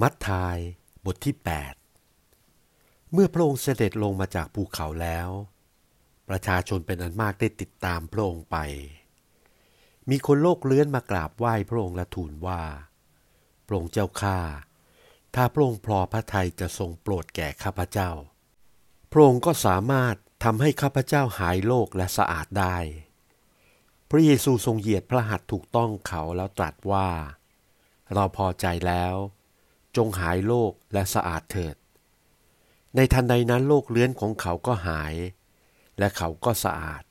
มัทธายบทที่ 8 เมื่อพระองค์เสด็จลงมาจากภูเขาแล้ว ประชาชนเป็นอันมากได้ติดตามพระองค์ไป มีคนโลกเลื้อนมากราบไหว้พระองค์และทูลว่า พระองค์เจ้าข้า ถ้าพระองค์พอพระทัยจะทรงโปรดแก่ข้าพเจ้า พระองค์ก็สามารถทำให้ข้าพเจ้าหายโรคและสะอาดได้ พระเยซูทรงเหยียดพระหัตถ์ถูกต้องเขาแล้วตรัสว่า เราพอใจแล้ว จงหายโรคและสะอาดเถิด ในทันใดนั้นโรคเลื้อนของเขาก็หาย และเขาก็สะอาด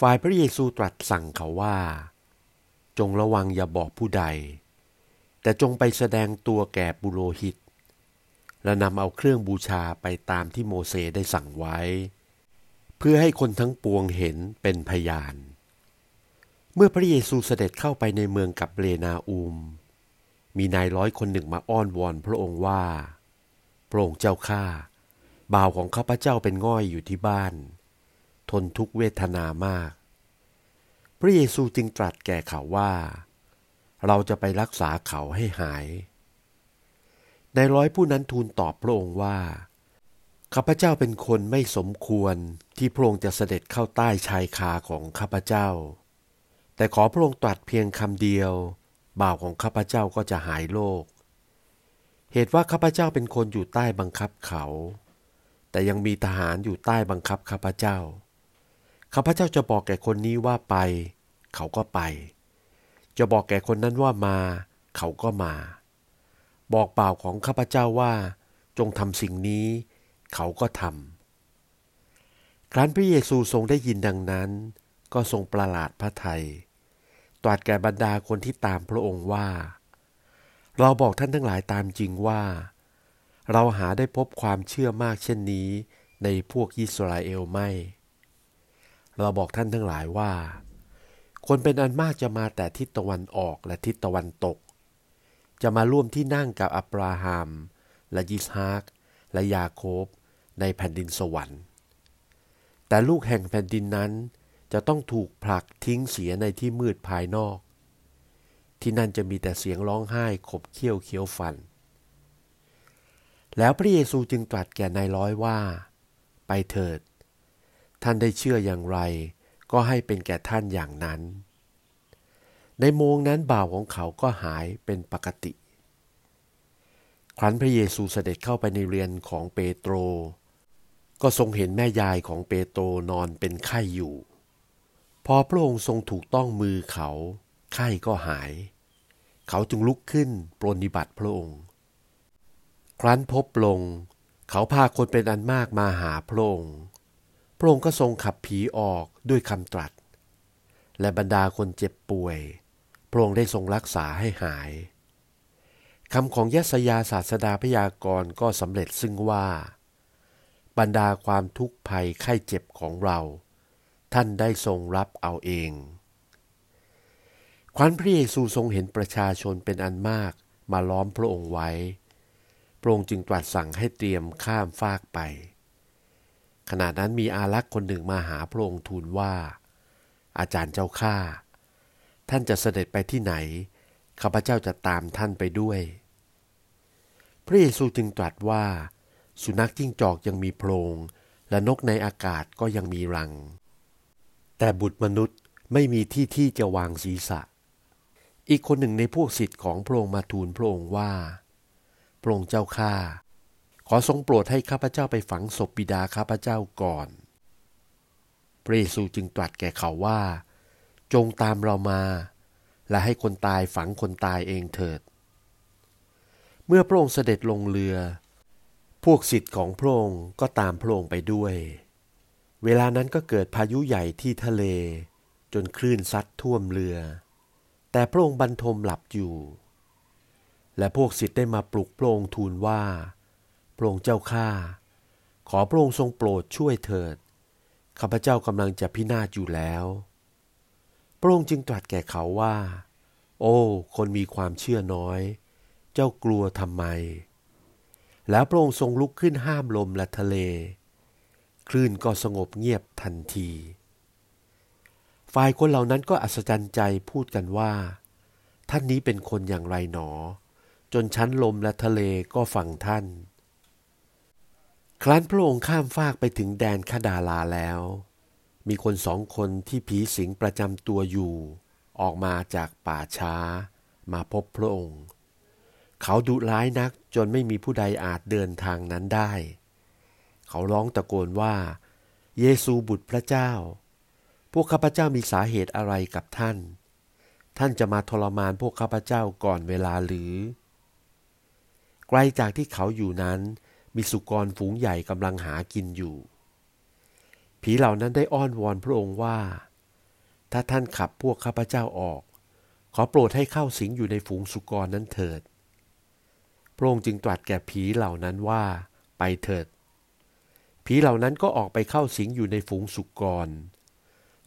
ฝ่ายพระเยซูตรัสสั่งเขาว่า จงระวังอย่าบอกผู้ใด แต่จงไปแสดงตัวแก่บุโรหิต และนำเอาเครื่องบูชาไปตามที่โมเสสได้สั่งไว้ เพื่อให้คนทั้งปวงเห็นเป็นพยาน เมื่อพระเยซูเสด็จเข้าไปในเมืองกับเลนาอูม มีนายร้อยคนหนึ่งมาอ้อนวอนพระองค์ว่า พระองค์เจ้าข้า บ่าวของข้าพเจ้าเป็นง่อยอยู่ที่บ้าน ทนทุกเวทนามาก พระเยซูจึงตรัสแก่เขาว่า เราจะไปรักษาเขาให้หาย นายร้อยผู้นั้นทูลตอบพระองค์ว่า ข้าพเจ้าเป็นคนไม่สมควรที่พระองค์จะเสด็จเข้าใต้ชายคาของข้าพเจ้า แต่ขอพระองค์ตรัสเพียงคำเดียว บ่าวของข้าพเจ้าก็จะหายโรค เหตุว่าข้าพเจ้าเป็นคนอยู่ใต้บังคับเขา แต่ยังมีทหารอยู่ใต้บังคับข้าพเจ้า ข้าพเจ้าจะบอกแก่คนนี้ว่าไป เขาก็ไป จะบอกแก่คนนั้นว่ามา เขาก็มา บอกบ่าวของข้าพเจ้าว่า จงทำสิ่งนี้ เขาก็ทำครั้นพระเยซูทรงได้ยินดังนั้น ก็ทรงประหลาดพระทยัย ตรัสแก่บรรดาคนที่ตามพระองค์ว่า เราบอกท่านทั้งหลายตามจริงว่า เราหาได้พบความเชื่อมากเช่นนี้ในพวกอิสราเอลไม่ เราบอกท่านทั้งหลายว่า คนเป็นอันมากจะมาแต่ทิศตะวันออกและทิศตะวันตก จะมาร่วมที่นั่งกับอับราฮัมและยิสฮากและยาโคบในแผ่นดินสวรรค์ แต่ลูกแห่งแผ่นดินนั้น จะต้องถูกผลักทิ้งเสียในที่มืดภายนอก ที่นั่นจะมีแต่เสียงร้องไห้ขบเคี้ยวเคี้ยวฟัน แล้วพระเยซูจึงตรัสแก่นายร้อยว่า ไปเถิด ท่านได้เชื่ออย่างไร ก็ให้เป็นแก่ท่านอย่างนั้น ในโมงนั้นบ่าวของเขาก็หายเป็นปกติ ครั้นพระเยซูเสด็จเข้าไปในเรือนของเปโตรก็ทรงเห็นแม่ยายของเปโตรนอนเป็นไข้อยู่ พอพระองค์ทรงถูกต้องมือเขา ไข้ก็หาย เขาจึงลุกขึ้นปรนิบัติพระองค์ ครั้นพบลง เขาพาคนเป็นอันมากมาหาพระองค์ พระองค์ก็ทรงขับผีออกด้วยคำตรัส และบรรดาคนเจ็บป่วย พระองค์ได้ทรงรักษาให้หายคำของยัสยาศาสดาพยากรณ์ก็สำเร็จซึ่งว่า บรรดาความทุกข์ภัยไข้เจ็บของเรา ท่านได้ทรงรับเอาเองครั้นพระเยซูทรงเห็นประชาชนเป็นอันมากมาล้อมพระองค์ไว้ พระองค์จึงตรัสสั่งให้เตรียมข้ามฟากไป ขณะนั้นมีอารักษ์คนหนึ่งมาหาพระองค์ทูลว่า อาจารย์เจ้าข้า ท่านจะเสด็จไปที่ไหน ข้าพเจ้าจะตามท่านไปด้วย พระเยซูจึงตรัสว่า สุนัขจิ้งจอกยังมีโพรง และนกในอากาศก็ยังมีรัง แต่บุตรมนุษย์ไม่มีที่ที่จะวางศีรษะ อีกคนหนึ่งในพวกศิษย์ของพระองค์มาทูลพระองค์ว่า พระองค์เจ้าข้า ขอทรงโปรดให้ข้าพเจ้าไปฝังศพบิดาข้าพเจ้าก่อน พระเยซูจึงตรัสแก่เขาว่า จงตามเรามา และให้คนตายฝังคนตายเองเถิด เมื่อพระองค์เสด็จลงเรือ พวกศิษย์ของพระองค์ก็ตามพระองค์ไปด้วย เวลานั้นก็เกิดพายุใหญ่ที่ทะเล จนคลื่นซัดท่วมเรือ แต่พระองค์บรรทมหลับอยู่ และพวกศิษย์ได้มาปลุกพระองค์ทูลว่า พระองค์เจ้าข้าขอพระองค์ทรงโปรดช่วยเถิดข้าพเจ้ากำลังจะพินาศอยู่แล้ว พระองค์จึงตรัสแก่เขาว่า โอ้ คนมีความเชื่อน้อย เจ้ากลัวทำไม แล้วพระองค์ทรงลุกขึ้นห้ามลมและทะเล คลื่นก็สงบเงียบทันที ฝ่ายคนเหล่านั้นก็อัศจรรย์ใจพูดกันว่า ท่านนี้เป็นคนอย่างไรหนอจจนชั้นลมและทะเลก็ฟังท่าน ครั้นพระองค์ข้ามฟากไปถึงแดนคดาลาแล้ว มีคนสองคนที่ผีสิงประจำตัวอยู่ ออกมาจากป่าช้า มาพบพระองค์ เขาดุร้ายนักจนไม่มีผู้ใดอาจเดินทางนั้นได้ เขาร้องตะโกนว่า เยซูบุตรพระเจ้า พวกข้าพเจ้ามีสาเหตุอะไรกับท่าน ท่านจะมาทรมานพวกข้าพเจ้าก่อนเวลาหรือ ไกลจากที่เขาอยู่นั้น มีสุกรฝูงใหญ่กำลังหากินอยู่ ผีเหล่านั้นได้อ้อนวอนพระองค์ว่า ถ้าท่านขับพวกข้าพเจ้าออก ขอโปรดให้เข้าสิงอยู่ในฝูงสุกรนั้นเถิด พระองค์จึงตรัสแก่ผีเหล่านั้นว่า ไปเถิด ผีเหล่านั้นก็ออกไปเข้าสิงอยู่ในฝูงสุกร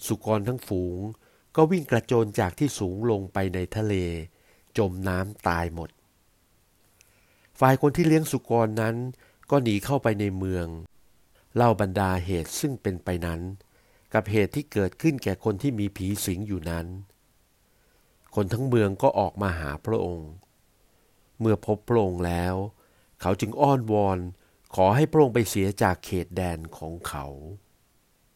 สุกรทั้งฝูงก็วิ่งกระโจนจากที่สูงลงไปในทะเล จมน้ำตายหมด ฝ่ายคนที่เลี้ยงสุกรนั้นก็หนีเข้าไปในเมือง เล่าบรรดาเหตุซึ่งเป็นไปนั้น กับเหตุที่เกิดขึ้นแก่คนที่มีผีสิงอยู่นั้น คนทั้งเมืองก็ออกมาหาพระองค์ เมื่อพบพระองค์แล้ว เขาจึงอ้อนวอน ขอให้พระองค์ไปเสียจากเขตแดนของเขา